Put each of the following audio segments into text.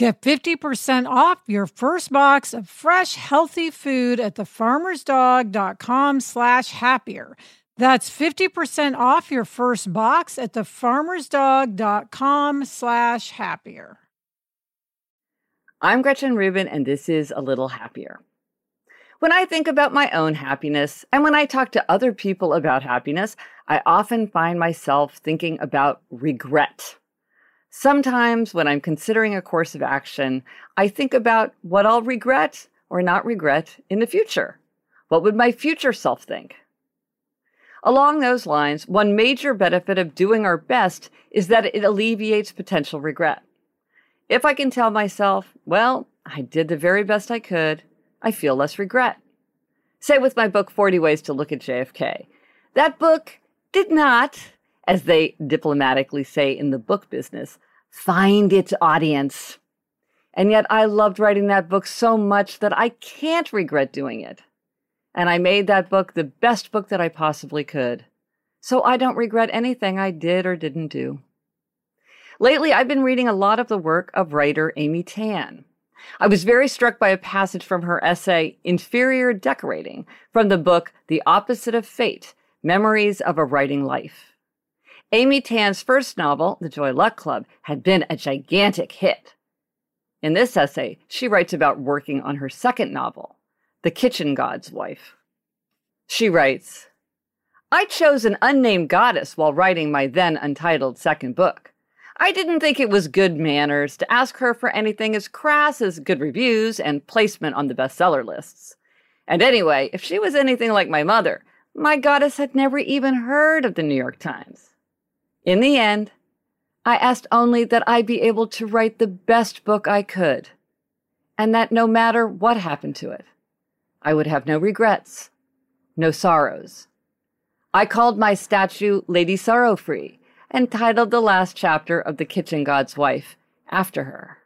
Get 50% off your first box of fresh, healthy food at thefarmersdog.com slash happier. That's 50% off your first box at thefarmersdog.com slash happier. I'm Gretchen Rubin, and this is A Little Happier. When I think about my own happiness and when I talk to other people about happiness, I often find myself thinking about regret. Sometimes when I'm considering a course of action, I think about what I'll regret or not regret in the future. What would my future self think? Along those lines, one major benefit of doing our best is that it alleviates potential regret. If I can tell myself, well, I did the very best I could, I feel less regret. Say with my book, 40 Ways to Look at JFK. That book did not as they diplomatically say in the book business, find its audience. And yet I loved writing that book so much that I can't regret doing it. And I made that book the best book that I possibly could. So I don't regret anything I did or didn't do. Lately, I've been reading a lot of the work of writer Amy Tan. I was very struck by a passage from her essay, Inferior Decorating, from the book The Opposite of Fate Memories of a Writing Life. Amy Tan's first novel, The Joy Luck Club, had been a gigantic hit. In this essay, she writes about working on her second novel, The Kitchen God's Wife. She writes, I chose an unnamed goddess while writing my then untitled second book. I didn't think it was good manners to ask her for anything as crass as good reviews and placement on the bestseller lists. And anyway, if she was anything like my mother, my goddess had never even heard of the New York Times. In the end, I asked only that I be able to write the best book I could, and that no matter what happened to it, I would have no regrets, no sorrows. I called my statue Lady Sorrowfree and titled the last chapter of The Kitchen God's Wife after her.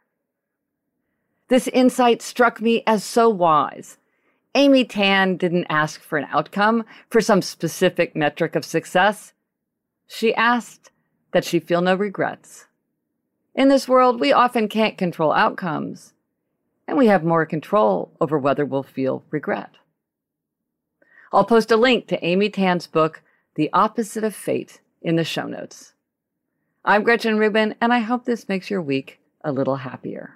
This insight struck me as so wise. Amy Tan didn't ask for an outcome, for some specific metric of success. She asked that she feel no regrets. In this world, we often can't control outcomes, and we have more control over whether we'll feel regret. I'll post a link to Amy Tan's book, The Opposite of Fate, in the show notes. I'm Gretchen Rubin, and I hope this makes your week a little happier.